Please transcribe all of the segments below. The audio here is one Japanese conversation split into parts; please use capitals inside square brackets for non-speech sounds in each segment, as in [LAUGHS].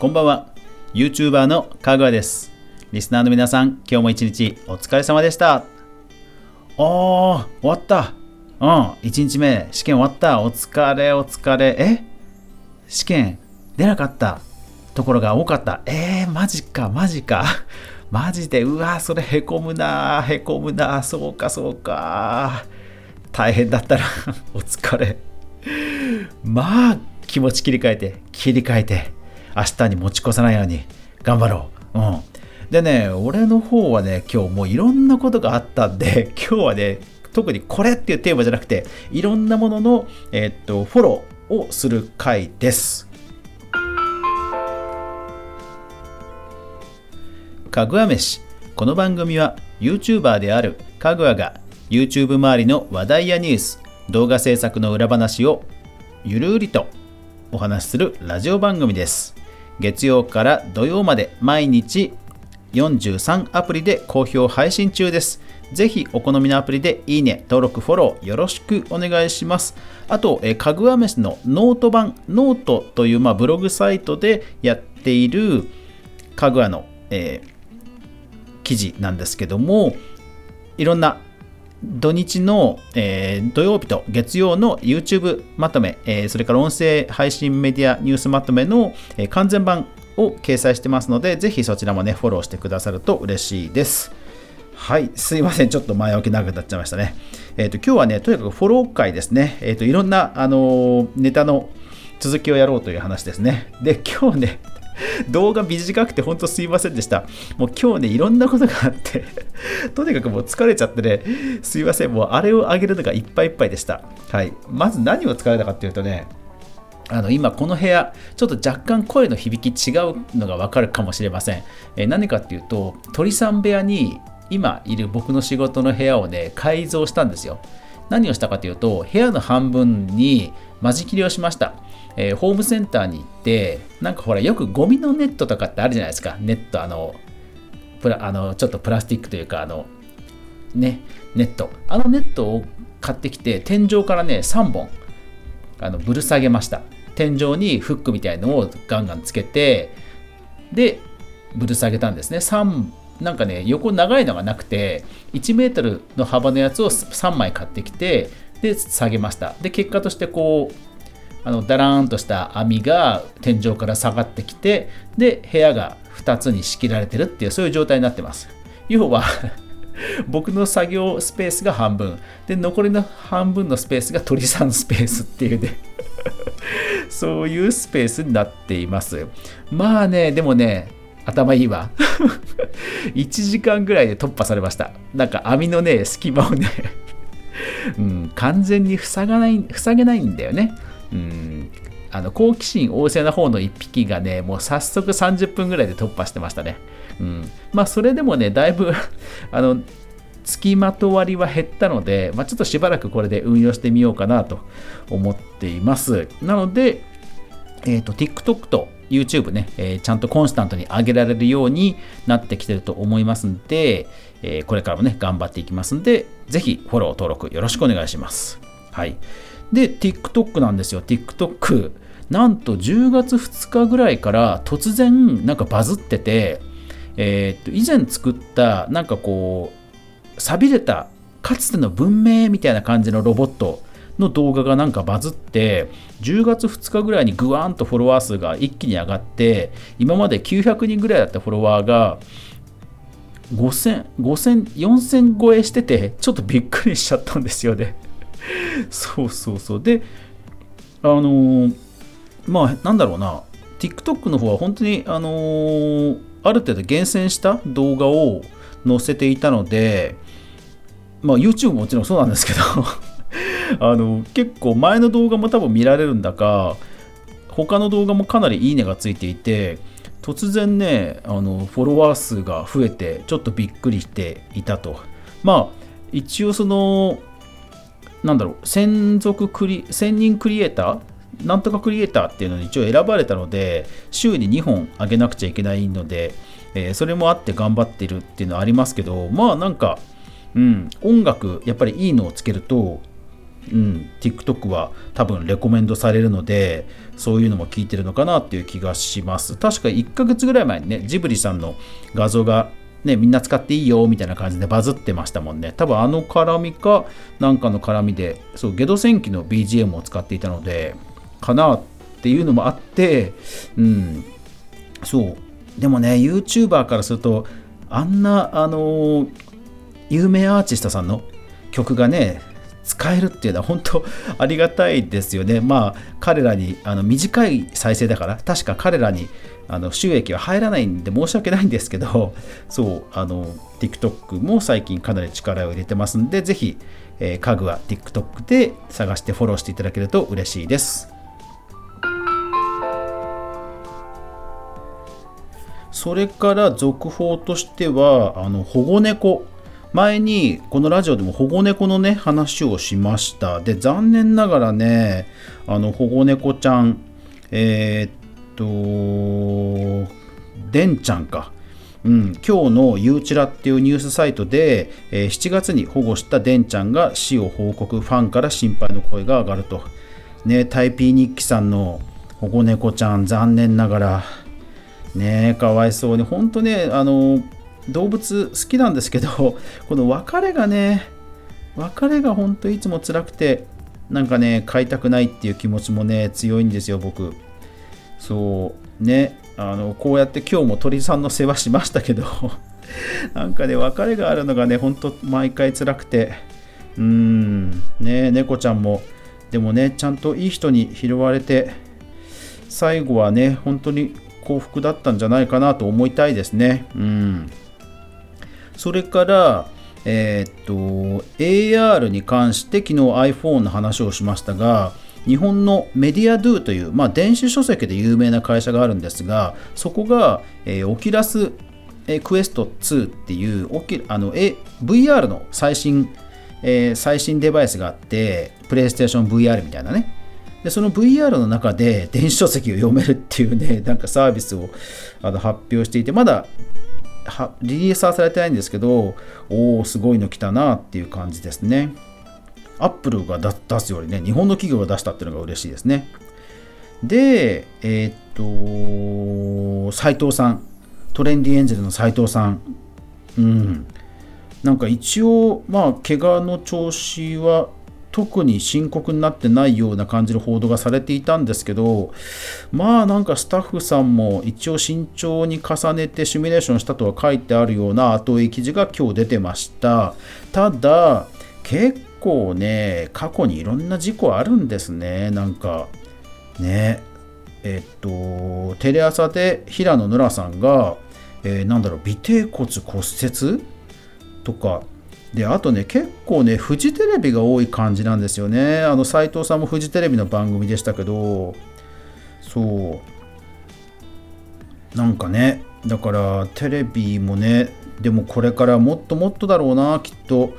こんばんは。YouTuber のかぐわです。リスナーの皆さん今日も一日お疲れ様でした。おー終わった。うん1日目試験終わった。お疲れお疲れ。え？試験出なかった。ところが多かった。えー、マジかマジか。[LAUGHS] マジでうわそれへこむなへこむなそうかそうか大変だったら [LAUGHS] お疲れ。まあ気持ち切り替えて切り替えて明日に持ち越さないように頑張ろう。うん。でね俺の方はね今日もういろんなことがあったんで [LAUGHS] 今日はね特にこれっていうテーマじゃなくていろんなものの、えー、っとフォローをする回です。かぐわ飯。この番組は YouTuber であるかぐわが YouTube 周りの話題やニュース動画制作の裏話をゆるりとお話しするラジオ番組です月曜から土曜まで毎日43アプリで好評配信中ですぜひお好みのアプリでいいね、登録、フォローよろしくお願いします。あと、えかぐわ飯のノート版、ノートという、まあ、ブログサイトでやっているかぐわの、えー記事なんですけどもいろんな土日の、えー、土曜日と月曜の YouTube まとめ、えー、それから音声配信メディアニュースまとめの、えー、完全版を掲載してますので、ぜひそちらもね、フォローしてくださると嬉しいです。はい、すいません、ちょっと前置き長くなっちゃいましたね。えっ、ー、と、今日はね、とにかくフォロー会ですね。えっ、ー、と、いろんな、あのネタの続きをやろうという話ですね。で、今日ね、動画短くて本当すいませんでした。もう今日ね、いろんなことがあって [LAUGHS] とにかくもう疲れちゃってね、すいません、もうあれをあげるのがいっぱいいっぱいでした。はい。まず何を疲れたかっていうとね、あの今この部屋ちょっと若干声の響き違うのがわかるかもしれません、えー、何かっていうと鳥さん部屋に今いる僕の仕事の部屋をね改造したんですよ何をしたかというと部屋の半分に間仕切りをしました。えー、ホームセンターに行ってなんかほらよくゴミのネットとかってあるじゃないですか。ネットあのプラあのちょっとプラスチックというかあのねネット。あのネットを買ってきて天井からね3本あのぶる下げました。天井にフックみたいのをガンガンつけてでぶる下げたんですね。3なんかね横長いのがなくて1メートルの幅のやつを3枚買ってきてで下げました。で結果としてこうあのだらーんとした網が天井から下がってきてで部屋が2つに仕切られてるっていうそういう状態になってます。要は [LAUGHS] 僕の作業スペースが半分。で残りの半分のスペースが鳥さんスペースっていうね。[LAUGHS] そういうスペースになっています。まあねでもね頭いいわ。[LAUGHS] [LAUGHS] 1時間ぐらいで突破されました。なんか網のね隙間をね [LAUGHS] うん、完全に塞がない塞げないんだよね。うんあの好奇心旺盛な方の1匹がねもう早速30分ぐらいで突破してましたね、うん、まあそれでもねだいぶ [LAUGHS] あの付きまとわりは減ったので、まあ、ちょっとしばらくこれで運用してみようかなと思っています。なので、えーと、TikTok と YouTube ね、えー、ちゃんとコンスタントに上げられるようになってきてると思いますんで、えー、これからもね頑張っていきますんでぜひフォロー登録よろしくお願いしますはいで、TikTok なんですよ。TikTok。なんと10月2日ぐらいから突然なんかバズってて、えー、っと以前作ったなんかこう錆びれたかつての文明みたいな感じのロボットの動画がなんかバズって10月2日ぐらいにグワーンとフォロワー数が一気に上がって今まで900人ぐらいだったフォロワーが5000、5000、4000超えしててちょっとびっくりしちゃったんですよね。[LAUGHS] そうそうそう。であのー、まあなんだろうな。TikTok の方は本当にあのー、ある程度厳選した動画を載せていたのでまあ YouTube ももちろんそうなんですけど。[LAUGHS] あの結構前の動画も多分見られるんだか他の動画もかなりいいねがついていて突然ねあのフォロワー数が増えてちょっとびっくりしていたと。まあ一応そのなんだろう、専属クリ、専任クリエイターなんとかクリエイターっていうのに一応選ばれたので、週に2本上げなくちゃいけないので、えー、それもあって頑張ってるっていうのはありますけど、まあなんか、うん、音楽、やっぱりいいのをつけると、うん、TikTok は多分レコメンドされるのでそういうのも聞いてるのかなっていう気がします確か1ヶ月ぐらい前にねジブリさんの画像がね、みんな使っていいよみたいな感じでバズってましたもんね。多分あの絡みか、なんかの絡みで、そう、ゲド戦記の BGM を使っていたので、かなっていうのもあって、うん、そう。でもね、YouTuber からすると、あんな、あのー、有名アーティストさんの曲がね、使えるっていうのは本当ありがたいですよね。まあ彼らにあの短い再生だから確か彼らにあの収益は入らないんで申し訳ないんですけど [LAUGHS] そうあの TikTok も最近かなり力を入れてますんでぜひ、えー、家具は TikTok で探してフォローしていただけると嬉しいです。それから続報としてはあの保護猫前にこのラジオでも保護猫のね話をしました。で残念ながらねあの保護猫ちゃんえー、っとでんちゃんか。うん、今日のゆうちらっていうニュースサイトで、えー、7月に保護したでんちゃんが死を報告ファンから心配の声が上がると。ねタイピー日記さんの保護猫ちゃん残念ながら。ねかわいそうに。本当ねあの動物好きなんですけど [LAUGHS] この別れがね別れが本当いつも辛くてなんかね飼いたくないっていう気持ちもね強いんですよ僕。そう。ねあのこうやって今日も鳥さんの世話しましたけど [LAUGHS] なんかね別れがあるのがねほんと毎回辛くて。うーん。ね猫ちゃんも。でもねちゃんといい人に拾われて最後はね本当に幸福だったんじゃないかなと思いたいですね。うん。それから、えー、っと AR に関して昨日 iPhone の話をしましたが日本のメディアドゥという、まあ、電子書籍で有名な会社があるんですがそこが、えー、オキラスクエスト2っていうあの、え VR の最新、えー、最新デバイスがあってプレイステーション VR みたいなね。でその VR の中で電子書籍を読めるっていうねなんかサービスをあの発表していてまだリリースはされてないんですけど、おお、すごいの来たなっていう感じですね。アップルが出すよりね、日本の企業が出したっていうのが嬉しいですね。で、えー、っと、斎藤さん、トレンディエンジェルの斎藤さん、うん、なんか一応、まあ、怪我の調子は特に深刻になってないような感じの報道がされていたんですけどまあなんかスタッフさんも一応慎重に重ねてシミュレーションしたとは書いてあるような後追い記事が今日出てました。ただ結構ね過去にいろんな事故あるんですね。なんかねえっとテレ朝で平野ノラさんが、えー、なんだろう尾てい骨骨折？とかであとね結構ねフジテレビが多い感じなんですよね。あの斉藤さんもフジテレビの番組でしたけどそう。なんかねだからテレビもねでもこれからもっともっとだろうなきっと。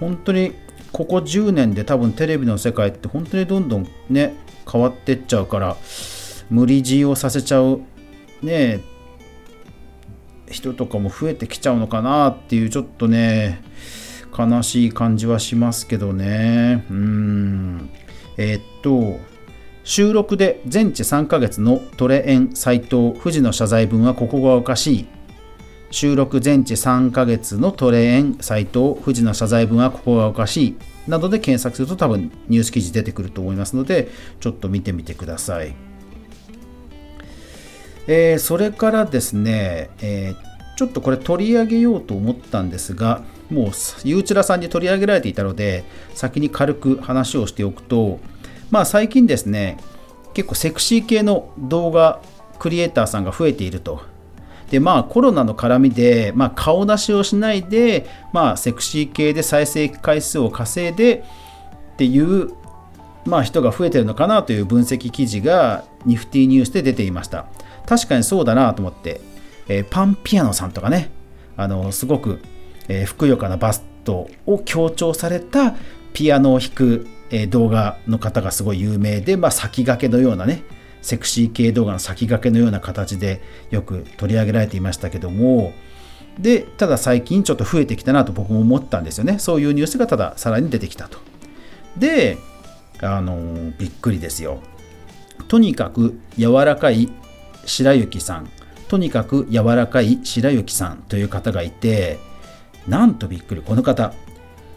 本当にここ10年で多分テレビの世界って本当にどんどんね変わってっちゃうから無理強いをさせちゃうね人とかも増えてきちゃうのかなっていうちょっとね悲しい感じはしますけどね。うん。えー、っと収録で全治3ヶ月のトレエン斎藤富士の謝罪文はここがおかしい。収録全治3ヶ月のトレエン斎藤富士の謝罪文はここがおかしい。などで検索すると多分ニュース記事出てくると思いますのでちょっと見てみてください。えー、それからですね、えー、ちょっとこれ取り上げようと思ったんですが、もうゆうちらさんに取り上げられていたので、先に軽く話をしておくと、まあ最近ですね、結構セクシー系の動画クリエイターさんが増えていると。でまあコロナの絡みで、まあ、顔出しをしないで、まあ、セクシー系で再生回数を稼いでっていう、まあ、人が増えてるのかなという分析記事がニフティニュースで出ていました。確かにそうだなと思って、えー、パンピアノさんとかね、あのすごく、えー、ふくよかなバストを強調されたピアノを弾く、えー、動画の方がすごい有名で、まあ、先駆けのようなね、セクシー系動画の先駆けのような形でよく取り上げられていましたけども、で、ただ最近ちょっと増えてきたなと僕も思ったんですよね。そういうニュースがたださらに出てきたと。であのびっくりですよとにかく柔らかい白雪さん。とにかく柔らかい白雪さんという方がいてなんとびっくりこの方。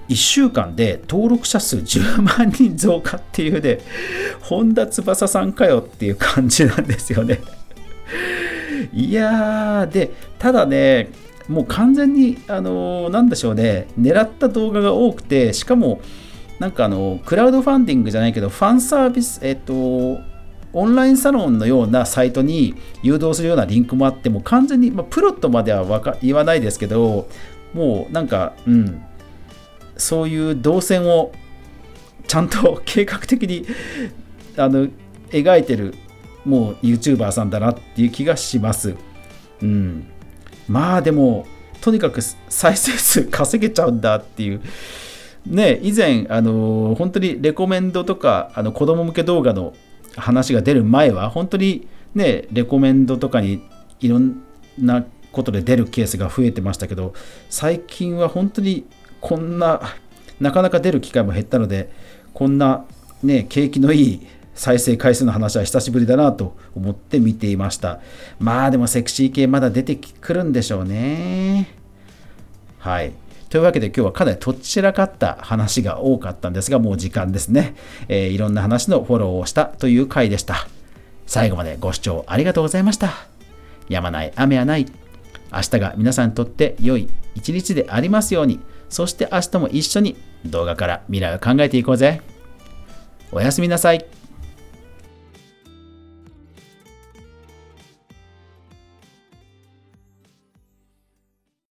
1週間で登録者数10万人増加っていうね本田翼さんかよっていう感じなんですよね。いやーでただねもう完全にあのーなんでしょうね狙った動画が多くてしかもなんかあのクラウドファンディングじゃないけどファンサービスえっとオンラインサロンのようなサイトに誘導するようなリンクもあっても完全に、まあ、プロとまではわか言わないですけどもうなんかうんそういう動線をちゃんと計画的に [LAUGHS] あの描いてるもう YouTuber さんだなっていう気がします。うん、まあでもとにかく再生数稼げちゃうんだっていう。ね、以前、あの本当にレコメンドとかあの子供向け動画の話が出る前は本当にねレコメンドとかにいろんなことで出るケースが増えてましたけど最近は本当にこんななかなか出る機会も減ったのでこんなね景気のいい再生回数の話は久しぶりだなと思って見ていました。まあでもセクシー系まだ出てくるんでしょうね。はい。というわけで今日はかなりとっちらかった話が多かったんですがもう時間ですね、えーいろんな話のフォローをしたという回でした。最後までご視聴ありがとうございました。やまない雨はない。明日が皆さんにとって良い一日でありますように。そして明日も一緒に動画から未来を考えていこうぜ。おやすみなさい。